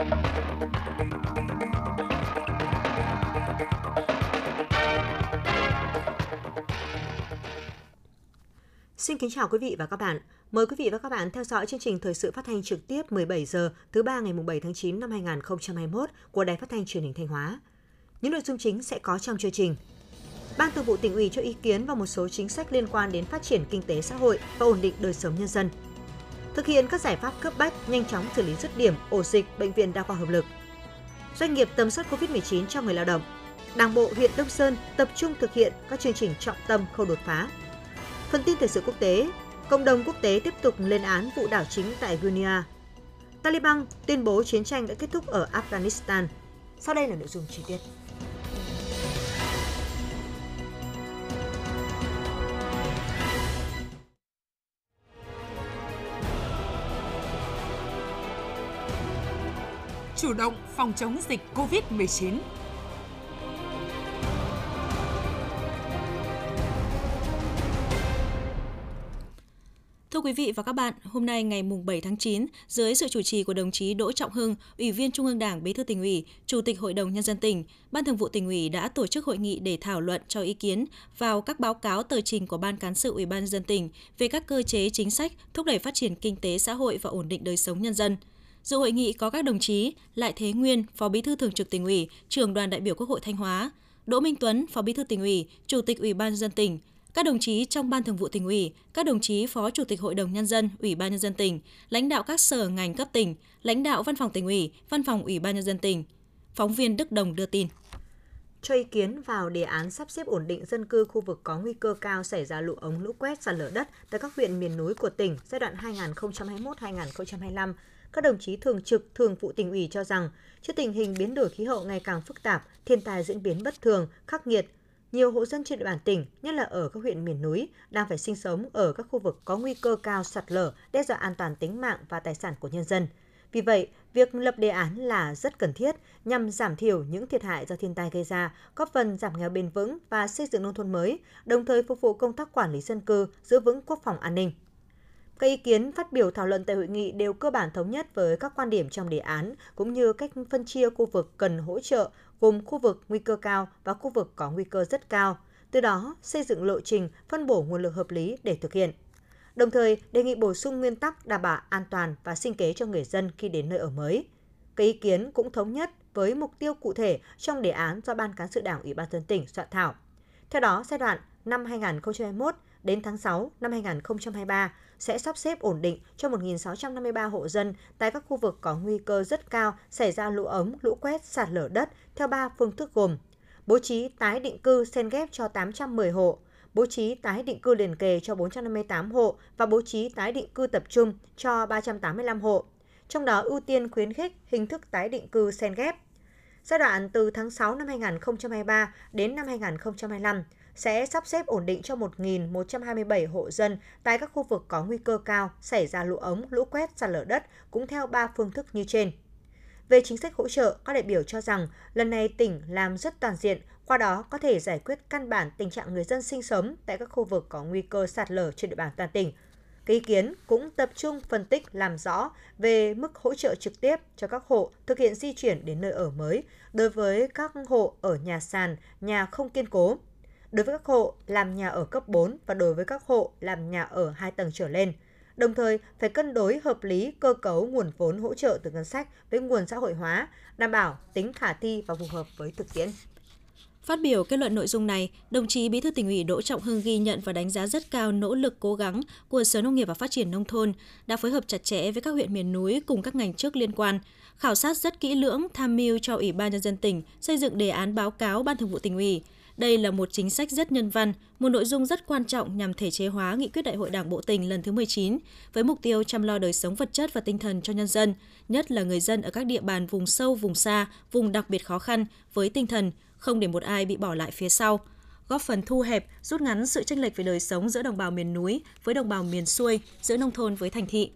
Xin kính chào quý vị và các bạn. Mời quý vị và các bạn theo dõi chương trình thời sự phát thanh trực tiếp 17 giờ thứ ba ngày 7 tháng 9 năm 2021 của Đài Phát thanh Truyền hình Thanh Hóa. Những nội dung chính sẽ có trong chương trình. Ban Thường vụ tỉnh ủy cho ý kiến vào một số chính sách liên quan đến phát triển kinh tế xã hội và ổn định đời sống nhân dân. Thực hiện các giải pháp cấp bách, nhanh chóng xử lý dứt điểm ổ dịch bệnh viện đa khoa hợp lực. Doanh nghiệp tầm soát COVID-19 cho người lao động. Đảng bộ huyện Đông Sơn tập trung thực hiện các chương trình trọng tâm khâu đột phá. Phần tin thời sự quốc tế, cộng đồng quốc tế tiếp tục lên án vụ đảo chính tại Guinea. Taliban tuyên bố chiến tranh đã kết thúc ở Afghanistan. Sau đây là nội dung chi tiết. Chủ động phòng chống dịch COVID-19. Thưa quý vị và các bạn, hôm nay ngày mùng 7 tháng 9, dưới sự chủ trì của đồng chí Đỗ Trọng Hưng, Ủy viên Trung ương Đảng, Bí thư tỉnh ủy, Chủ tịch Hội đồng nhân dân tỉnh, Ban Thường vụ tỉnh ủy đã tổ chức hội nghị để thảo luận cho ý kiến vào các báo cáo tờ trình của Ban cán sự Ủy ban nhân dân tỉnh về các cơ chế chính sách thúc đẩy phát triển kinh tế xã hội và ổn định đời sống nhân dân. Dự hội nghị có các đồng chí Lại Thế Nguyên, Phó Bí thư Thường trực tỉnh ủy, Trưởng đoàn đại biểu Quốc hội Thanh Hóa, Đỗ Minh Tuấn, Phó Bí thư tỉnh ủy, Chủ tịch Ủy ban nhân dân tỉnh, các đồng chí trong Ban Thường vụ tỉnh ủy, các đồng chí Phó Chủ tịch Hội đồng nhân dân, Ủy ban nhân dân tỉnh, lãnh đạo các sở ngành cấp tỉnh, lãnh đạo Văn phòng tỉnh ủy, Văn phòng Ủy ban nhân dân tỉnh. Phóng viên Đức Đồng đưa tin cho ý kiến vào đề án sắp xếp ổn định dân cư khu vực có nguy cơ cao xảy ra lũ ống lũ quét sạt lở đất tại các huyện miền núi của tỉnh giai đoạn 2021-2025 các đồng chí thường trực, thường vụ tỉnh ủy cho rằng, trước tình hình biến đổi khí hậu ngày càng phức tạp, thiên tai diễn biến bất thường, khắc nghiệt, nhiều hộ dân trên địa bàn tỉnh, nhất là ở các huyện miền núi, đang phải sinh sống ở các khu vực có nguy cơ cao sạt lở, đe dọa an toàn tính mạng và tài sản của nhân dân. Vì vậy, việc lập đề án là rất cần thiết nhằm giảm thiểu những thiệt hại do thiên tai gây ra, góp phần giảm nghèo bền vững và xây dựng nông thôn mới, đồng thời phục vụ công tác quản lý dân cư, giữ vững quốc phòng an ninh. Các ý kiến phát biểu thảo luận tại hội nghị đều cơ bản thống nhất với các quan điểm trong đề án cũng như cách phân chia khu vực cần hỗ trợ gồm khu vực nguy cơ cao và khu vực có nguy cơ rất cao, từ đó xây dựng lộ trình phân bổ nguồn lực hợp lý để thực hiện. Đồng thời, đề nghị bổ sung nguyên tắc đảm bảo an toàn và sinh kế cho người dân khi đến nơi ở mới. Các ý kiến cũng thống nhất với mục tiêu cụ thể trong đề án do Ban Cán sự Đảng Ủy ban dân tỉnh soạn thảo. Theo đó, giai đoạn năm 2021 đến tháng 6 năm 2023 sẽ sắp xếp ổn định cho 1.653 hộ dân tại các khu vực có nguy cơ rất cao xảy ra lũ ống, lũ quét, sạt lở đất theo 3 phương thức gồm bố trí tái định cư xen ghép cho 810 hộ, bố trí tái định cư liền kề cho 458 hộ và bố trí tái định cư tập trung cho 385 hộ. Trong đó ưu tiên khuyến khích hình thức tái định cư xen ghép. Giai đoạn từ tháng 6 năm 2023 đến năm 2025, sẽ sắp xếp ổn định cho 1.127 hộ dân tại các khu vực có nguy cơ cao xảy ra lũ ống, lũ quét, sạt lở đất cũng theo 3 phương thức như trên. Về chính sách hỗ trợ, các đại biểu cho rằng lần này tỉnh làm rất toàn diện, qua đó có thể giải quyết căn bản tình trạng người dân sinh sống tại các khu vực có nguy cơ sạt lở trên địa bàn toàn tỉnh. Các ý kiến cũng tập trung phân tích làm rõ về mức hỗ trợ trực tiếp cho các hộ thực hiện di chuyển đến nơi ở mới đối với các hộ ở nhà sàn, nhà không kiên cố đối với các hộ làm nhà ở cấp 4 và đối với các hộ làm nhà ở 2 tầng trở lên. Đồng thời, phải cân đối hợp lý cơ cấu nguồn vốn hỗ trợ từ ngân sách với nguồn xã hội hóa, đảm bảo tính khả thi và phù hợp với thực tiễn. Phát biểu kết luận nội dung này, đồng chí Bí thư tỉnh ủy Đỗ Trọng Hưng ghi nhận và đánh giá rất cao nỗ lực cố gắng của Sở Nông nghiệp và Phát triển nông thôn đã phối hợp chặt chẽ với các huyện miền núi cùng các ngành chức liên quan, khảo sát rất kỹ lưỡng tham mưu cho Ủy ban nhân dân tỉnh xây dựng đề án báo cáo Ban Thường vụ tỉnh ủy, đây là một chính sách rất nhân văn, một nội dung rất quan trọng nhằm thể chế hóa nghị quyết Đại hội Đảng Bộ tỉnh lần thứ 19 với mục tiêu chăm lo đời sống vật chất và tinh thần cho nhân dân, nhất là người dân ở các địa bàn vùng sâu, vùng xa, vùng đặc biệt khó khăn với tinh thần không để một ai bị bỏ lại phía sau góp phần thu hẹp, rút ngắn sự chênh lệch về đời sống giữa đồng bào miền núi với đồng bào miền xuôi, giữa nông thôn với thành thị.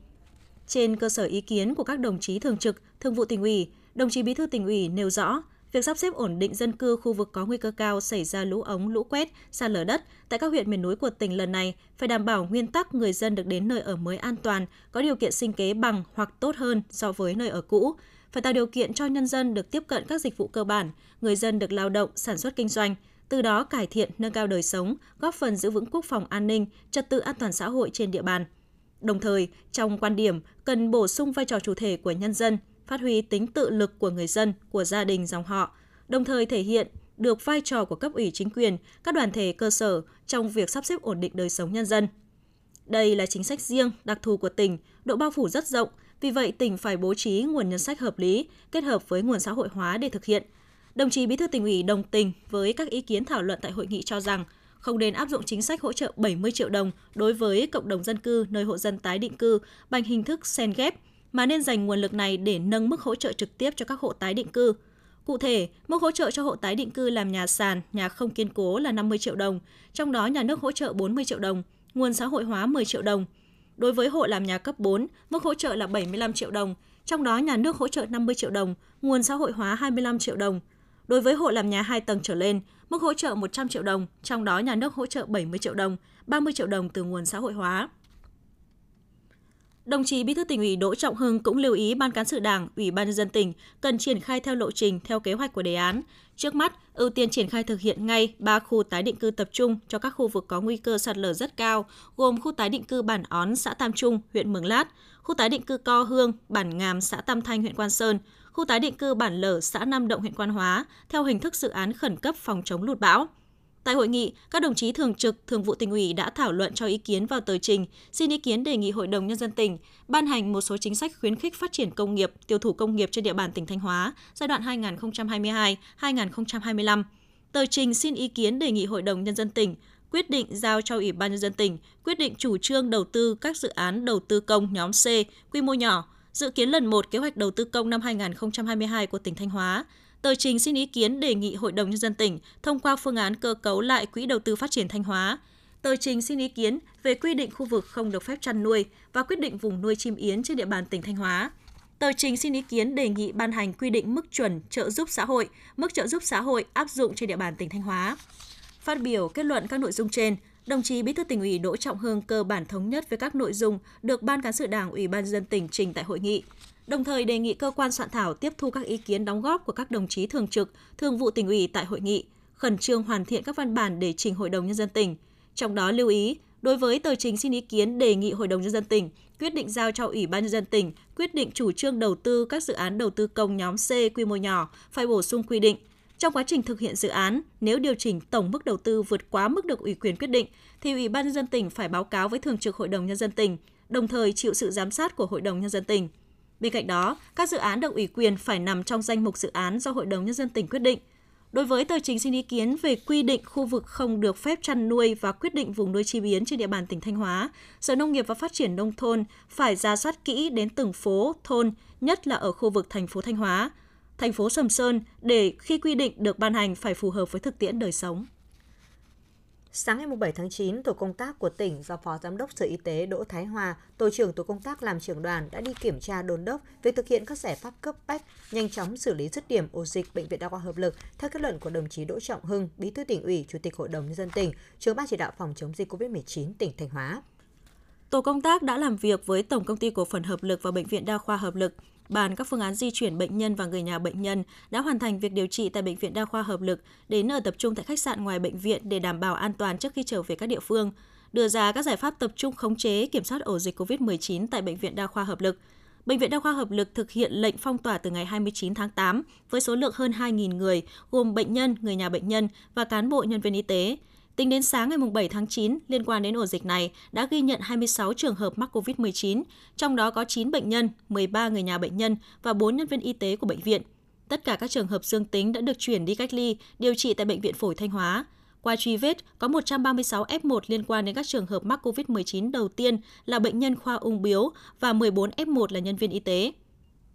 Trên cơ sở ý kiến của các đồng chí thường trực, thường vụ tỉnh ủy, đồng chí bí thư tỉnh ủy nêu rõ, việc sắp xếp ổn định dân cư khu vực có nguy cơ cao xảy ra lũ ống, lũ quét, sạt lở đất tại các huyện miền núi của tỉnh lần này phải đảm bảo nguyên tắc người dân được đến nơi ở mới an toàn, có điều kiện sinh kế bằng hoặc tốt hơn so với nơi ở cũ, phải tạo điều kiện cho nhân dân được tiếp cận các dịch vụ cơ bản, người dân được lao động, sản xuất kinh doanh, từ đó cải thiện nâng cao đời sống, góp phần giữ vững quốc phòng an ninh, trật tự an toàn xã hội trên địa bàn. Đồng thời, trong quan điểm cần bổ sung vai trò chủ thể của nhân dân, phát huy tính tự lực của người dân, của gia đình dòng họ, đồng thời thể hiện được vai trò của cấp ủy chính quyền, các đoàn thể cơ sở trong việc sắp xếp ổn định đời sống nhân dân. Đây là chính sách riêng, đặc thù của tỉnh, độ bao phủ rất rộng, vì vậy tỉnh phải bố trí nguồn ngân sách hợp lý, kết hợp với nguồn xã hội hóa để thực hiện. Đồng chí Bí thư tỉnh ủy đồng tình với các ý kiến thảo luận tại hội nghị cho rằng không nên áp dụng chính sách hỗ trợ 70 triệu đồng đối với cộng đồng dân cư nơi hộ dân tái định cư bằng hình thức sen ghép, mà nên dành nguồn lực này để nâng mức hỗ trợ trực tiếp cho các hộ tái định cư. Cụ thể, mức hỗ trợ cho hộ tái định cư làm nhà sàn, nhà không kiên cố là 50 triệu đồng, trong đó nhà nước hỗ trợ 40 triệu đồng, nguồn xã hội hóa 10 triệu đồng. Đối với hộ làm nhà cấp 4, mức hỗ trợ là 75 triệu đồng, trong đó nhà nước hỗ trợ 50 triệu đồng, nguồn xã hội hóa 25 triệu đồng. Đối với hộ làm nhà 2 tầng trở lên, mức hỗ trợ 100 triệu đồng, trong đó nhà nước hỗ trợ 70 triệu đồng, 30 triệu đồng từ nguồn xã hội hóa. Đồng chí Bí thư tỉnh ủy Đỗ Trọng Hưng cũng lưu ý Ban cán sự Đảng, Ủy ban nhân dân tỉnh cần triển khai theo lộ trình theo kế hoạch của đề án. Trước mắt, ưu tiên triển khai thực hiện ngay 3 khu tái định cư tập trung cho các khu vực có nguy cơ sạt lở rất cao, gồm khu tái định cư Bản Ón, xã Tam Trung, huyện Mường Lát, khu tái định cư Co Hương, Bản Ngàm, xã Tam Thanh, huyện Quan Sơn, khu tái định cư Bản Lở, xã Nam Động, huyện Quan Hóa theo hình thức dự án khẩn cấp phòng chống lụt bão. Tại hội nghị, các đồng chí thường trực, thường vụ tỉnh ủy đã thảo luận cho ý kiến vào tờ trình, xin ý kiến đề nghị Hội đồng Nhân dân tỉnh ban hành một số chính sách khuyến khích phát triển công nghiệp, tiêu thụ công nghiệp trên địa bàn tỉnh Thanh Hóa giai đoạn 2022-2025. Tờ trình xin ý kiến đề nghị Hội đồng Nhân dân tỉnh quyết định giao cho Ủy ban Nhân dân tỉnh quyết định chủ trương đầu tư các dự án đầu tư công nhóm C quy mô nhỏ, dự kiến lần 1 kế hoạch đầu tư công năm 2022 của tỉnh Thanh Hóa, tờ trình xin ý kiến đề nghị Hội đồng Nhân dân tỉnh thông qua phương án cơ cấu lại Quỹ đầu tư phát triển Thanh Hóa, tờ trình xin ý kiến về quy định khu vực không được phép chăn nuôi và quyết định vùng nuôi chim yến trên địa bàn tỉnh Thanh Hóa. Tờ trình xin ý kiến đề nghị ban hành quy định mức chuẩn trợ giúp xã hội, mức trợ giúp xã hội áp dụng trên địa bàn tỉnh Thanh Hóa. Phát biểu kết luận các nội dung trên, đồng chí Bí thư tỉnh ủy Đỗ Trọng Hương cơ bản thống nhất với các nội dung được Ban cán sự Đảng Ủy ban dân tỉnh trình tại hội nghị đồng thời đề nghị cơ quan soạn thảo tiếp thu các ý kiến đóng góp của các đồng chí thường trực, thường vụ tỉnh ủy tại hội nghị, khẩn trương hoàn thiện các văn bản để trình Hội đồng Nhân dân tỉnh. Trong đó lưu ý, đối với tờ trình xin ý kiến đề nghị Hội đồng Nhân dân tỉnh quyết định giao cho Ủy ban Nhân dân tỉnh quyết định chủ trương đầu tư các dự án đầu tư công nhóm C quy mô nhỏ phải bổ sung quy định. Trong quá trình thực hiện dự án, nếu điều chỉnh tổng mức đầu tư vượt quá mức được ủy quyền quyết định, thì Ủy ban Nhân dân tỉnh phải báo cáo với Thường trực Hội đồng Nhân dân tỉnh, đồng thời chịu sự giám sát của Hội đồng Nhân dân tỉnh. Bên cạnh đó, các dự án được ủy quyền phải nằm trong danh mục dự án do Hội đồng Nhân dân tỉnh quyết định. Đối với tờ trình xin ý kiến về quy định khu vực không được phép chăn nuôi và quyết định vùng nuôi chi biến trên địa bàn tỉnh Thanh Hóa, Sở Nông nghiệp và Phát triển Nông thôn phải ra soát kỹ đến từng phố, thôn, nhất là ở khu vực thành phố Thanh Hóa, thành phố Sầm Sơn để khi quy định được ban hành phải phù hợp với thực tiễn đời sống. Sáng ngày 7 tháng 9, tổ công tác của tỉnh do Phó Giám đốc Sở Y tế Đỗ Thái Hòa, tổ trưởng tổ công tác làm trưởng đoàn đã đi kiểm tra đôn đốc việc thực hiện các giải pháp cấp bách, nhanh chóng xử lý dứt điểm ổ dịch bệnh viện đa khoa hợp lực theo kết luận của đồng chí Đỗ Trọng Hưng, Bí thư tỉnh ủy, Chủ tịch Hội đồng nhân dân tỉnh, trưởng ban chỉ đạo phòng chống dịch COVID-19 tỉnh Thanh Hóa. Tổ công tác đã làm việc với Tổng công ty cổ phần hợp lực và Bệnh viện Đa khoa Hợp lực, bàn các phương án di chuyển bệnh nhân và người nhà bệnh nhân đã hoàn thành việc điều trị tại Bệnh viện Đa khoa Hợp lực đến ở tập trung tại khách sạn ngoài bệnh viện để đảm bảo an toàn trước khi trở về các địa phương, đưa ra các giải pháp tập trung khống chế kiểm soát ổ dịch COVID-19 tại Bệnh viện Đa khoa Hợp lực. Bệnh viện Đa khoa Hợp lực thực hiện lệnh phong tỏa từ ngày 29 tháng 8 với số lượng hơn 2.000 người, gồm bệnh nhân, người nhà bệnh nhân và cán bộ nhân viên y tế. Tính đến sáng ngày 7 tháng 9, liên quan đến ổ dịch này đã ghi nhận 26 trường hợp mắc COVID-19, trong đó có 9 bệnh nhân, 13 người nhà bệnh nhân và 4 nhân viên y tế của bệnh viện. Tất cả các trường hợp dương tính đã được chuyển đi cách ly, điều trị tại Bệnh viện Phổi Thanh Hóa. Qua truy vết, có 136 F1 liên quan đến các trường hợp mắc COVID-19 đầu tiên là bệnh nhân khoa ung biếu và 14 F1 là nhân viên y tế.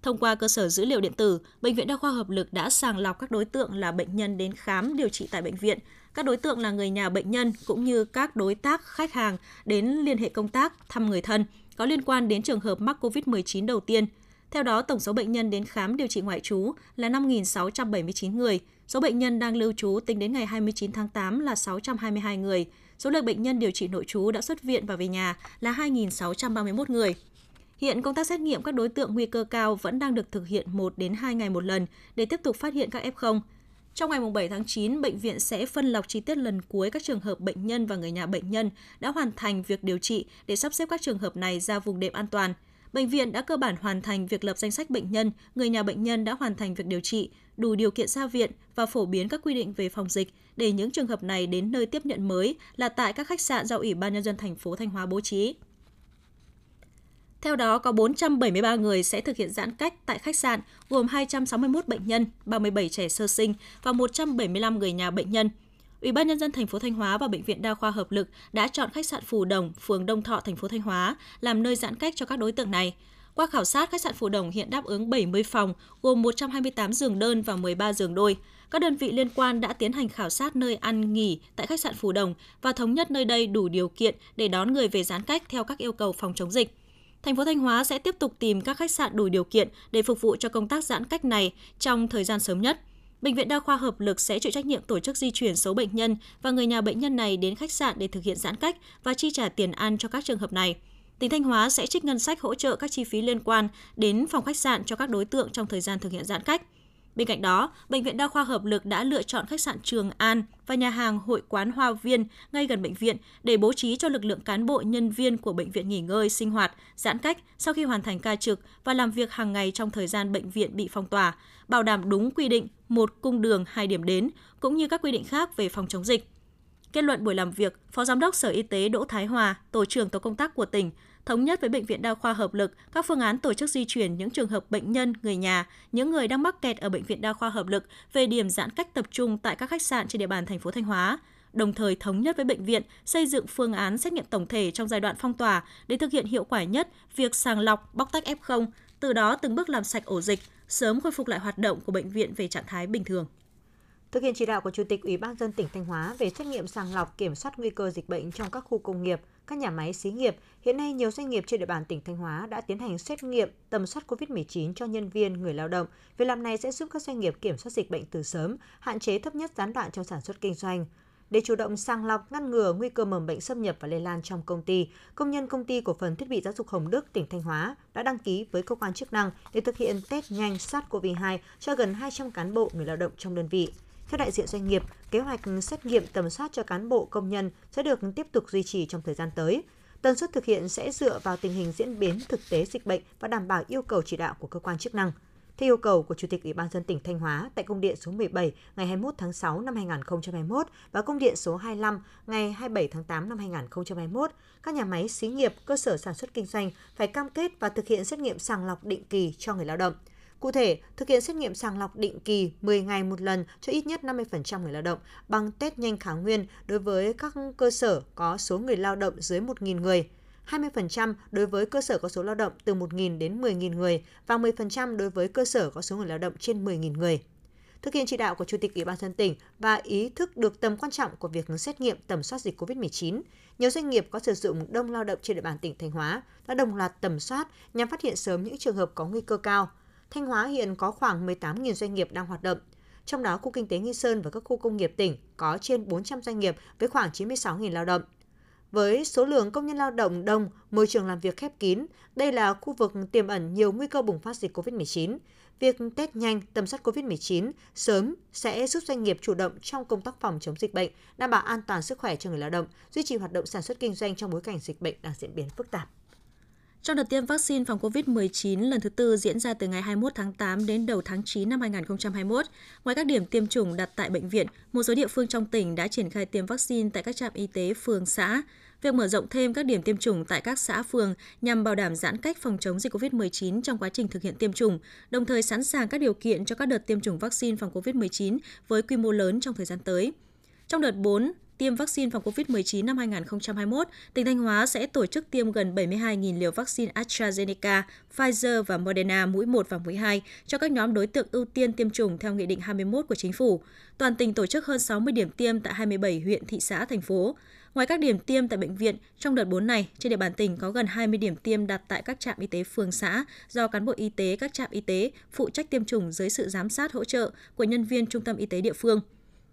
Thông qua cơ sở dữ liệu điện tử, Bệnh viện Đa khoa Hợp lực đã sàng lọc các đối tượng là bệnh nhân đến khám điều trị tại bệnh viện, các đối tượng là người nhà bệnh nhân cũng như các đối tác khách hàng đến liên hệ công tác, thăm người thân có liên quan đến trường hợp mắc COVID-19 đầu tiên. Theo đó, tổng số bệnh nhân đến khám điều trị ngoại trú là 5.679 người, số bệnh nhân đang lưu trú tính đến ngày 29 tháng 8 là 622 người, số lượng bệnh nhân điều trị nội trú đã xuất viện và về nhà là 2.631 người. Hiện công tác xét nghiệm các đối tượng nguy cơ cao vẫn đang được thực hiện 1 đến 2 ngày một lần để tiếp tục phát hiện các F0. Trong ngày 7 tháng 9, bệnh viện sẽ phân lọc chi tiết lần cuối các trường hợp bệnh nhân và người nhà bệnh nhân đã hoàn thành việc điều trị để sắp xếp các trường hợp này ra vùng đệm an toàn. Bệnh viện đã cơ bản hoàn thành việc lập danh sách bệnh nhân, người nhà bệnh nhân đã hoàn thành việc điều trị, đủ điều kiện ra viện và phổ biến các quy định về phòng dịch để những trường hợp này đến nơi tiếp nhận mới là tại các khách sạn do Ủy ban nhân dân thành phố Thanh Hóa bố trí. Theo đó, có 473 người sẽ thực hiện giãn cách tại khách sạn, gồm 261 bệnh nhân, 37 trẻ sơ sinh và 175 người nhà bệnh nhân. Ủy ban nhân dân thành phố Thanh Hóa và bệnh viện Đa khoa Hợp lực đã chọn khách sạn Phù Đồng, phường Đông Thọ, thành phố Thanh Hóa làm nơi giãn cách cho các đối tượng này. Qua khảo sát, khách sạn Phù Đồng hiện đáp ứng 70 phòng, gồm 128 giường đơn và 13 giường đôi. Các đơn vị liên quan đã tiến hành khảo sát nơi ăn nghỉ tại khách sạn Phù Đồng và thống nhất nơi đây đủ điều kiện để đón người về giãn cách theo các yêu cầu phòng chống dịch thành phố Thanh Hóa sẽ tiếp tục tìm các khách sạn đủ điều kiện để phục vụ cho công tác giãn cách này trong thời gian sớm nhất. Bệnh viện Đa khoa Hợp lực sẽ chịu trách nhiệm tổ chức di chuyển số bệnh nhân và người nhà bệnh nhân này đến khách sạn để thực hiện giãn cách và chi trả tiền ăn cho các trường hợp này. Tỉnh Thanh Hóa sẽ trích ngân sách hỗ trợ các chi phí liên quan đến phòng khách sạn cho các đối tượng trong thời gian thực hiện giãn cách. Bên cạnh đó, Bệnh viện Đa khoa Hợp lực đã lựa chọn khách sạn Trường An và nhà hàng Hội quán Hoa Viên ngay gần bệnh viện để bố trí cho lực lượng cán bộ nhân viên của bệnh viện nghỉ ngơi, sinh hoạt, giãn cách sau khi hoàn thành ca trực và làm việc hàng ngày trong thời gian bệnh viện bị phong tỏa, bảo đảm đúng quy định một cung đường hai điểm đến cũng như các quy định khác về phòng chống dịch. Kết luận buổi làm việc, Phó Giám đốc Sở Y tế Đỗ Thái Hòa, Tổ trưởng Tổ công tác của tỉnh, thống nhất với Bệnh viện Đa khoa Hợp lực các phương án tổ chức di chuyển những trường hợp bệnh nhân, người nhà, những người đang mắc kẹt ở Bệnh viện Đa khoa Hợp lực về điểm giãn cách tập trung tại các khách sạn trên địa bàn thành phố Thanh Hóa đồng thời thống nhất với bệnh viện xây dựng phương án xét nghiệm tổng thể trong giai đoạn phong tỏa để thực hiện hiệu quả nhất việc sàng lọc, bóc tách F0, từ đó từng bước làm sạch ổ dịch, sớm khôi phục lại hoạt động của bệnh viện về trạng thái bình thường. Thực hiện chỉ đạo của Chủ tịch Ủy ban dân tỉnh Thanh Hóa về xét nghiệm sàng lọc kiểm soát nguy cơ dịch bệnh trong các khu công nghiệp, các nhà máy xí nghiệp, hiện nay nhiều doanh nghiệp trên địa bàn tỉnh Thanh Hóa đã tiến hành xét nghiệm tầm soát COVID-19 cho nhân viên, người lao động. Việc làm này sẽ giúp các doanh nghiệp kiểm soát dịch bệnh từ sớm, hạn chế thấp nhất gián đoạn trong sản xuất kinh doanh. Để chủ động sàng lọc, ngăn ngừa nguy cơ mầm bệnh xâm nhập và lây lan trong công ty, công nhân công ty cổ phần thiết bị giáo dục Hồng Đức, tỉnh Thanh Hóa đã đăng ký với cơ quan chức năng để thực hiện test nhanh SARS-CoV-2 cho gần 200 cán bộ người lao động trong đơn vị. Theo đại diện doanh nghiệp, kế hoạch xét nghiệm tầm soát cho cán bộ công nhân sẽ được tiếp tục duy trì trong thời gian tới. Tần suất thực hiện sẽ dựa vào tình hình diễn biến thực tế dịch bệnh và đảm bảo yêu cầu chỉ đạo của cơ quan chức năng. Theo yêu cầu của Chủ tịch Ủy ban dân tỉnh Thanh Hóa tại công điện số 17 ngày 21 tháng 6 năm 2021 và công điện số 25 ngày 27 tháng 8 năm 2021, các nhà máy xí nghiệp, cơ sở sản xuất kinh doanh phải cam kết và thực hiện xét nghiệm sàng lọc định kỳ cho người lao động – Cụ thể, thực hiện xét nghiệm sàng lọc định kỳ 10 ngày một lần cho ít nhất 50% người lao động bằng test nhanh kháng nguyên đối với các cơ sở có số người lao động dưới 1.000 người, 20% đối với cơ sở có số lao động từ 1.000 đến 10.000 người và 10% đối với cơ sở có số người lao động trên 10.000 người. Thực hiện chỉ đạo của Chủ tịch Ủy ban dân tỉnh và ý thức được tầm quan trọng của việc xét nghiệm tầm soát dịch COVID-19, nhiều doanh nghiệp có sử dụng đông lao động trên địa bàn tỉnh Thanh Hóa đã đồng loạt tầm soát nhằm phát hiện sớm những trường hợp có nguy cơ cao, Thanh Hóa hiện có khoảng 18.000 doanh nghiệp đang hoạt động. Trong đó, khu kinh tế Nghi Sơn và các khu công nghiệp tỉnh có trên 400 doanh nghiệp với khoảng 96.000 lao động. Với số lượng công nhân lao động đông, môi trường làm việc khép kín, đây là khu vực tiềm ẩn nhiều nguy cơ bùng phát dịch COVID-19. Việc test nhanh tầm soát COVID-19 sớm sẽ giúp doanh nghiệp chủ động trong công tác phòng chống dịch bệnh, đảm bảo an toàn sức khỏe cho người lao động, duy trì hoạt động sản xuất kinh doanh trong bối cảnh dịch bệnh đang diễn biến phức tạp. Trong đợt tiêm vaccine phòng COVID-19 lần thứ tư diễn ra từ ngày 21 tháng 8 đến đầu tháng 9 năm 2021, ngoài các điểm tiêm chủng đặt tại bệnh viện, một số địa phương trong tỉnh đã triển khai tiêm vaccine tại các trạm y tế phường xã. Việc mở rộng thêm các điểm tiêm chủng tại các xã phường nhằm bảo đảm giãn cách phòng chống dịch COVID-19 trong quá trình thực hiện tiêm chủng, đồng thời sẵn sàng các điều kiện cho các đợt tiêm chủng vaccine phòng COVID-19 với quy mô lớn trong thời gian tới. Trong đợt 4, tiêm vaccine phòng COVID-19 năm 2021, tỉnh Thanh Hóa sẽ tổ chức tiêm gần 72.000 liều vaccine AstraZeneca, Pfizer và Moderna mũi 1 và mũi 2 cho các nhóm đối tượng ưu tiên tiêm chủng theo Nghị định 21 của Chính phủ. Toàn tỉnh tổ chức hơn 60 điểm tiêm tại 27 huyện, thị xã, thành phố. Ngoài các điểm tiêm tại bệnh viện, trong đợt 4 này, trên địa bàn tỉnh có gần 20 điểm tiêm đặt tại các trạm y tế phường xã do cán bộ y tế các trạm y tế phụ trách tiêm chủng dưới sự giám sát hỗ trợ của nhân viên trung tâm y tế địa phương.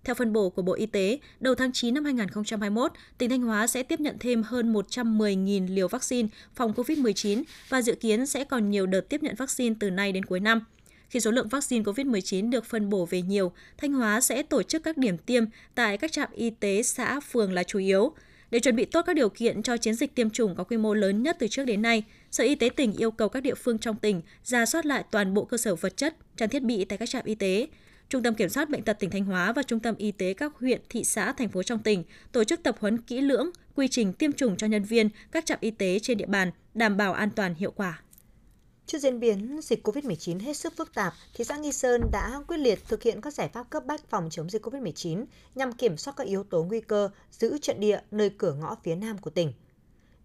Theo phân bổ của Bộ Y tế, đầu tháng 9 năm 2021, tỉnh Thanh Hóa sẽ tiếp nhận thêm hơn 110.000 liều vaccine phòng COVID-19 và dự kiến sẽ còn nhiều đợt tiếp nhận vaccine từ nay đến cuối năm. Khi số lượng vaccine COVID-19 được phân bổ về nhiều, Thanh Hóa sẽ tổ chức các điểm tiêm tại các trạm y tế xã, phường là chủ yếu. Để chuẩn bị tốt các điều kiện cho chiến dịch tiêm chủng có quy mô lớn nhất từ trước đến nay, Sở Y tế tỉnh yêu cầu các địa phương trong tỉnh ra soát lại toàn bộ cơ sở vật chất, trang thiết bị tại các trạm y tế. Trung tâm Kiểm soát Bệnh tật tỉnh Thanh Hóa và Trung tâm Y tế các huyện, thị xã, thành phố trong tỉnh tổ chức tập huấn kỹ lưỡng quy trình tiêm chủng cho nhân viên các trạm y tế trên địa bàn, đảm bảo an toàn hiệu quả. Trước diễn biến dịch COVID-19 hết sức phức tạp, thị xã Nghi Sơn đã quyết liệt thực hiện các giải pháp cấp bách phòng chống dịch COVID-19 nhằm kiểm soát các yếu tố nguy cơ, giữ trận địa nơi cửa ngõ phía nam của tỉnh.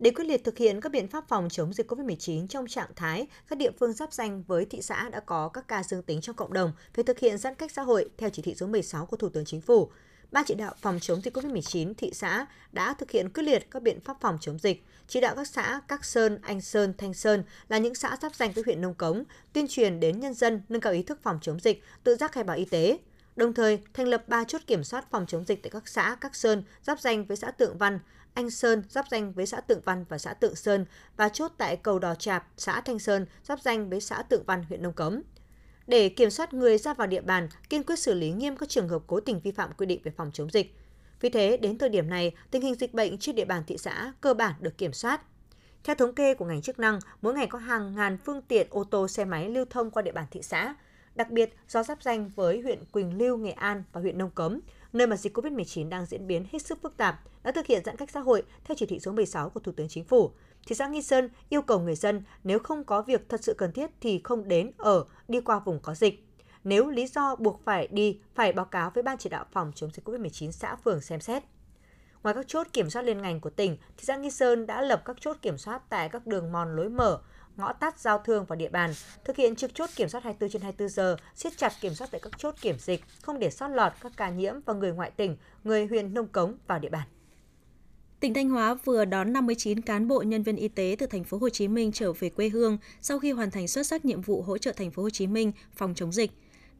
Để quyết liệt thực hiện các biện pháp phòng chống dịch COVID-19 trong trạng thái các địa phương giáp danh với thị xã đã có các ca dương tính trong cộng đồng phải thực hiện giãn cách xã hội theo chỉ thị số 16 của Thủ tướng Chính phủ. Ban chỉ đạo phòng chống dịch COVID-19 thị xã đã thực hiện quyết liệt các biện pháp phòng chống dịch, chỉ đạo các xã Các Sơn, Anh Sơn, Thanh Sơn là những xã giáp danh với huyện Nông Cống, tuyên truyền đến nhân dân nâng cao ý thức phòng chống dịch, tự giác khai báo y tế. Đồng thời, thành lập 3 chốt kiểm soát phòng chống dịch tại các xã Các Sơn giáp danh với xã Tượng Văn, anh Sơn giáp danh với xã Tượng Văn và xã Tượng Sơn và chốt tại cầu Đò Chạp, xã Thanh Sơn giáp danh với xã Tượng Văn, huyện Nông Cống để kiểm soát người ra vào địa bàn, kiên quyết xử lý nghiêm các trường hợp cố tình vi phạm quy định về phòng chống dịch. Vì thế, đến thời điểm này, tình hình dịch bệnh trên địa bàn thị xã cơ bản được kiểm soát. Theo thống kê của ngành chức năng, mỗi ngày có hàng ngàn phương tiện ô tô xe máy lưu thông qua địa bàn thị xã. Đặc biệt, do giáp danh với huyện Quỳnh Lưu, Nghệ An và huyện Nông Cống, nơi mà dịch COVID-19 đang diễn biến hết sức phức tạp, đã thực hiện giãn cách xã hội theo chỉ thị số 16 của Thủ tướng Chính phủ. Thị xã Nghi Sơn yêu cầu người dân nếu không có việc thật sự cần thiết thì không đến ở, đi qua vùng có dịch. Nếu lý do buộc phải đi, phải báo cáo với Ban chỉ đạo phòng chống dịch COVID-19 xã phường xem xét. Ngoài các chốt kiểm soát liên ngành của tỉnh, thị xã Nghi Sơn đã lập các chốt kiểm soát tại các đường mòn lối mở, ngõ tắt giao thương vào địa bàn, thực hiện trực chốt kiểm soát 24 trên 24 giờ, siết chặt kiểm soát tại các chốt kiểm dịch, không để sót lọt các ca nhiễm và người ngoại tỉnh, người huyện Nông Cống vào địa bàn. Tỉnh Thanh Hóa vừa đón 59 cán bộ nhân viên y tế từ thành phố Hồ Chí Minh trở về quê hương sau khi hoàn thành xuất sắc nhiệm vụ hỗ trợ thành phố Hồ Chí Minh phòng chống dịch.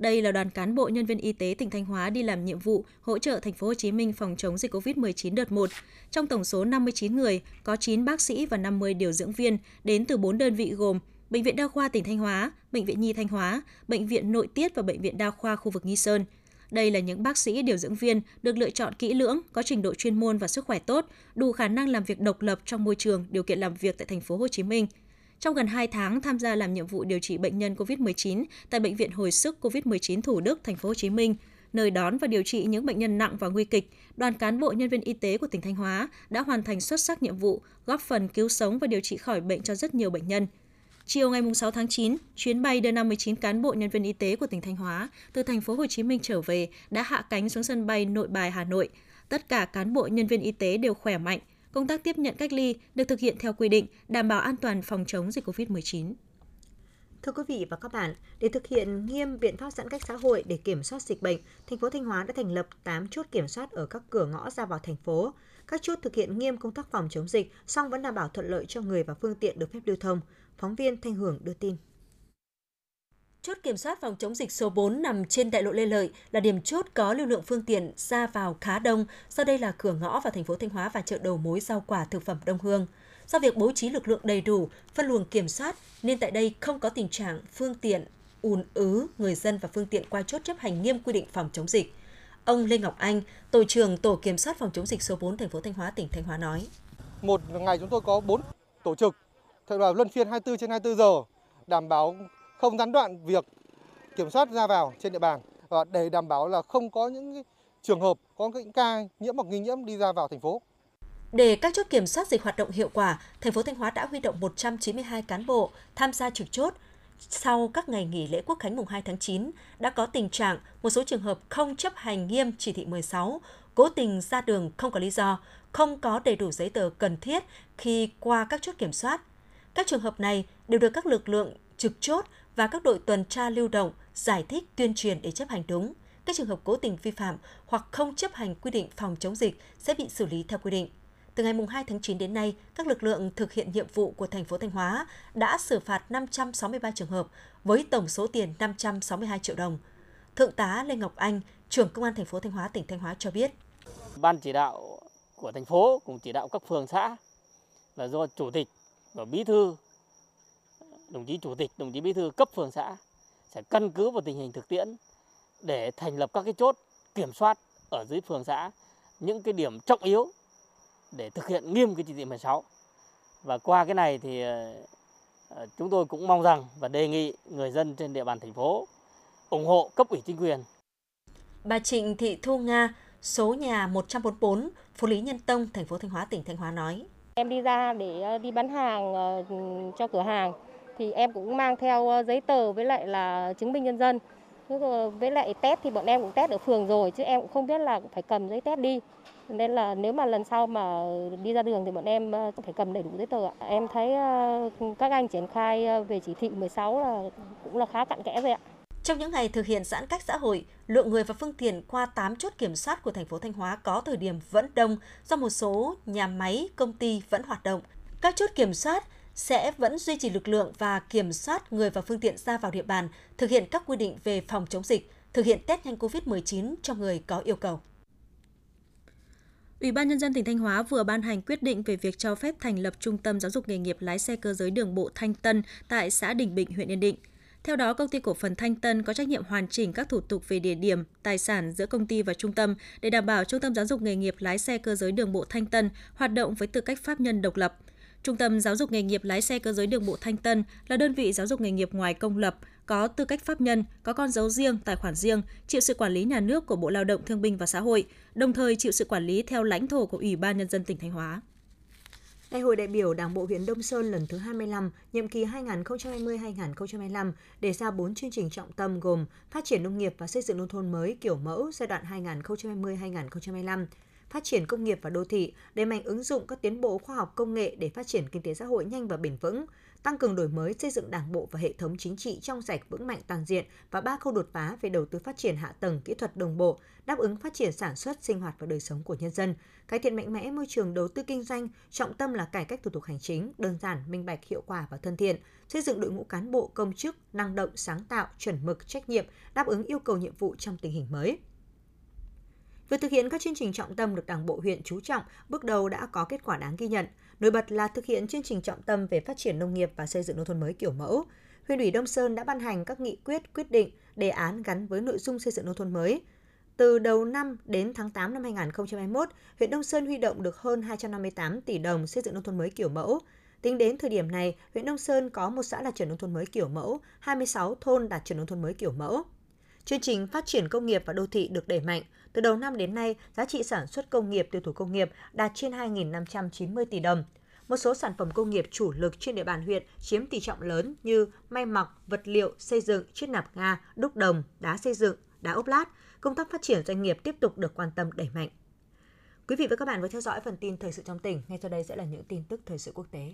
Đây là đoàn cán bộ nhân viên y tế tỉnh Thanh Hóa đi làm nhiệm vụ hỗ trợ thành phố Hồ Chí Minh phòng chống dịch COVID-19 đợt 1. Trong tổng số 59 người, có 9 bác sĩ và 50 điều dưỡng viên đến từ 4 đơn vị gồm Bệnh viện Đa khoa tỉnh Thanh Hóa, Bệnh viện Nhi Thanh Hóa, Bệnh viện Nội tiết và Bệnh viện Đa khoa khu vực Nghi Sơn. Đây là những bác sĩ điều dưỡng viên được lựa chọn kỹ lưỡng, có trình độ chuyên môn và sức khỏe tốt, đủ khả năng làm việc độc lập trong môi trường, điều kiện làm việc tại thành phố Hồ Chí Minh. Trong gần 2 tháng tham gia làm nhiệm vụ điều trị bệnh nhân COVID-19 tại bệnh viện hồi sức COVID-19 Thủ Đức, thành phố Hồ Chí Minh, nơi đón và điều trị những bệnh nhân nặng và nguy kịch, đoàn cán bộ nhân viên y tế của tỉnh Thanh Hóa đã hoàn thành xuất sắc nhiệm vụ, góp phần cứu sống và điều trị khỏi bệnh cho rất nhiều bệnh nhân. Chiều ngày 6 tháng 9, chuyến bay đưa 59 cán bộ nhân viên y tế của tỉnh Thanh Hóa từ thành phố Hồ Chí Minh trở về đã hạ cánh xuống sân bay Nội Bài Hà Nội. Tất cả cán bộ nhân viên y tế đều khỏe mạnh, công tác tiếp nhận cách ly được thực hiện theo quy định, đảm bảo an toàn phòng chống dịch COVID-19. Thưa quý vị và các bạn, để thực hiện nghiêm biện pháp giãn cách xã hội để kiểm soát dịch bệnh, thành phố Thanh Hóa đã thành lập 8 chốt kiểm soát ở các cửa ngõ ra vào thành phố. Các chốt thực hiện nghiêm công tác phòng chống dịch, song vẫn đảm bảo thuận lợi cho người và phương tiện được phép lưu thông. Phóng viên Thanh Hưởng đưa tin. Chốt kiểm soát phòng chống dịch số 4 nằm trên đại lộ Lê Lợi là điểm chốt có lưu lượng phương tiện ra vào khá đông, do đây là cửa ngõ vào thành phố Thanh Hóa và chợ đầu mối rau quả thực phẩm Đông Hương. Do việc bố trí lực lượng đầy đủ, phân luồng kiểm soát nên tại đây không có tình trạng phương tiện ùn ứ người dân và phương tiện qua chốt chấp hành nghiêm quy định phòng chống dịch. Ông Lê Ngọc Anh, tổ trưởng tổ kiểm soát phòng chống dịch số 4 thành phố Thanh Hóa tỉnh Thanh Hóa nói: Một ngày chúng tôi có 4 tổ trực Thật là luân phiên 24 trên 24 giờ đảm bảo không gián đoạn việc kiểm soát ra vào trên địa bàn và để đảm bảo là không có những trường hợp có những ca nhiễm hoặc nghi nhiễm đi ra vào thành phố. Để các chốt kiểm soát dịch hoạt động hiệu quả, thành phố Thanh Hóa đã huy động 192 cán bộ tham gia trực chốt. Sau các ngày nghỉ lễ Quốc khánh mùng 2 tháng 9, đã có tình trạng một số trường hợp không chấp hành nghiêm chỉ thị 16, cố tình ra đường không có lý do, không có đầy đủ giấy tờ cần thiết khi qua các chốt kiểm soát. Các trường hợp này đều được các lực lượng trực chốt và các đội tuần tra lưu động giải thích tuyên truyền để chấp hành đúng. Các trường hợp cố tình vi phạm hoặc không chấp hành quy định phòng chống dịch sẽ bị xử lý theo quy định. từ ngày 2 tháng 9 đến nay, các lực lượng thực hiện nhiệm vụ của thành phố Thanh Hóa đã xử phạt 563 trường hợp với tổng số tiền 562 triệu đồng. Thượng tá Lê Ngọc Anh, trưởng công an thành phố Thanh Hóa tỉnh Thanh Hóa cho biết. Ban chỉ đạo của thành phố cùng chỉ đạo các phường xã là do chủ tịch và bí thư đồng chí chủ tịch, đồng chí bí thư cấp phường xã sẽ căn cứ vào tình hình thực tiễn để thành lập các cái chốt kiểm soát ở dưới phường xã những cái điểm trọng yếu để thực hiện nghiêm cái chỉ thị 16. Và qua cái này thì ờ, ờ, chúng tôi cũng mong rằng và đề nghị người dân trên địa bàn thành phố ủng hộ cấp ủy chính quyền. Bà Trịnh Thị Thu Nga, số nhà 144, phố Lý Nhân Tông, thành phố Thanh Hóa, tỉnh Thanh Hóa nói. Em đi ra để ờ, đi bán hàng cho cửa hàng thì em cũng mang theo ờ, giấy tờ với lại là chứng minh nhân dân. Với lại test thì bọn em cũng test ở phường rồi chứ em cũng không biết là phải cầm giấy test đi. Nên là nếu mà lần sau mà đi ra đường thì bọn em ờ, phải cầm đầy đủ giấy tờ Em thấy ờ, các anh triển khai về chỉ thị 16 là cũng là khá cặn kẽ rồi ạ. Trong những ngày thực hiện giãn cách xã hội, lượng người và phương tiện qua 8 chốt kiểm soát của thành phố Thanh Hóa có thời điểm vẫn đông do một số nhà máy, công ty vẫn hoạt động. Các chốt kiểm soát sẽ vẫn duy trì lực lượng và kiểm soát người và phương tiện ra vào địa bàn, thực hiện các quy định về phòng chống dịch, thực hiện test nhanh COVID-19 cho người có yêu cầu. Ủy ban Nhân dân tỉnh Thanh Hóa vừa ban hành quyết định về việc cho phép thành lập Trung tâm Giáo dục nghề nghiệp lái xe cơ giới đường bộ Thanh Tân tại xã Đình Bình, huyện Yên Định. Theo đó, công ty cổ phần Thanh Tân có trách nhiệm hoàn chỉnh các thủ tục về địa điểm, tài sản giữa công ty và trung tâm để đảm bảo Trung tâm Giáo dục nghề nghiệp lái xe cơ giới đường bộ Thanh Tân hoạt động với tư cách pháp nhân độc lập – Trung tâm Giáo dục nghề nghiệp lái xe cơ giới đường bộ Thanh Tân là đơn vị giáo dục nghề nghiệp ngoài công lập, có tư cách pháp nhân, có con dấu riêng, tài khoản riêng, chịu sự quản lý nhà nước của Bộ Lao động Thương binh và Xã hội, đồng thời chịu sự quản lý theo lãnh thổ của Ủy ban Nhân dân tỉnh Thanh Hóa. Đại hội đại biểu Đảng bộ huyện Đông Sơn lần thứ 25, nhiệm kỳ 2020-2025 đề ra 4 chương trình trọng tâm gồm phát triển nông nghiệp và xây dựng nông thôn mới kiểu mẫu giai đoạn 2020-2025, phát triển công nghiệp và đô thị, đẩy mạnh ứng dụng các tiến bộ khoa học công nghệ để phát triển kinh tế xã hội nhanh và bền vững, tăng cường đổi mới xây dựng đảng bộ và hệ thống chính trị trong sạch vững mạnh toàn diện và ba khâu đột phá về đầu tư phát triển hạ tầng kỹ thuật đồng bộ, đáp ứng phát triển sản xuất, sinh hoạt và đời sống của nhân dân, cải thiện mạnh mẽ môi trường đầu tư kinh doanh, trọng tâm là cải cách thủ tục hành chính, đơn giản, minh bạch, hiệu quả và thân thiện, xây dựng đội ngũ cán bộ công chức năng động, sáng tạo, chuẩn mực, trách nhiệm, đáp ứng yêu cầu nhiệm vụ trong tình hình mới. Việc thực hiện các chương trình trọng tâm được Đảng bộ huyện chú trọng bước đầu đã có kết quả đáng ghi nhận. Nổi bật là thực hiện chương trình trọng tâm về phát triển nông nghiệp và xây dựng nông thôn mới kiểu mẫu. Huyện ủy Đông Sơn đã ban hành các nghị quyết, quyết định, đề án gắn với nội dung xây dựng nông thôn mới. Từ đầu năm đến tháng 8 năm 2021, huyện Đông Sơn huy động được hơn 258 tỷ đồng xây dựng nông thôn mới kiểu mẫu. Tính đến thời điểm này, huyện Đông Sơn có một xã đạt chuẩn nông thôn mới kiểu mẫu, 26 thôn đạt chuẩn nông thôn mới kiểu mẫu. Chương trình phát triển công nghiệp và đô thị được đẩy mạnh. Từ đầu năm đến nay, giá trị sản xuất công nghiệp tiêu thụ công nghiệp đạt trên 2.590 tỷ đồng. Một số sản phẩm công nghiệp chủ lực trên địa bàn huyện chiếm tỷ trọng lớn như may mặc, vật liệu, xây dựng, chiết nạp ga, đúc đồng, đá xây dựng, đá ốp lát. Công tác phát triển doanh nghiệp tiếp tục được quan tâm đẩy mạnh. Quý vị và các bạn vừa theo dõi phần tin thời sự trong tỉnh. Ngay sau đây sẽ là những tin tức thời sự quốc tế.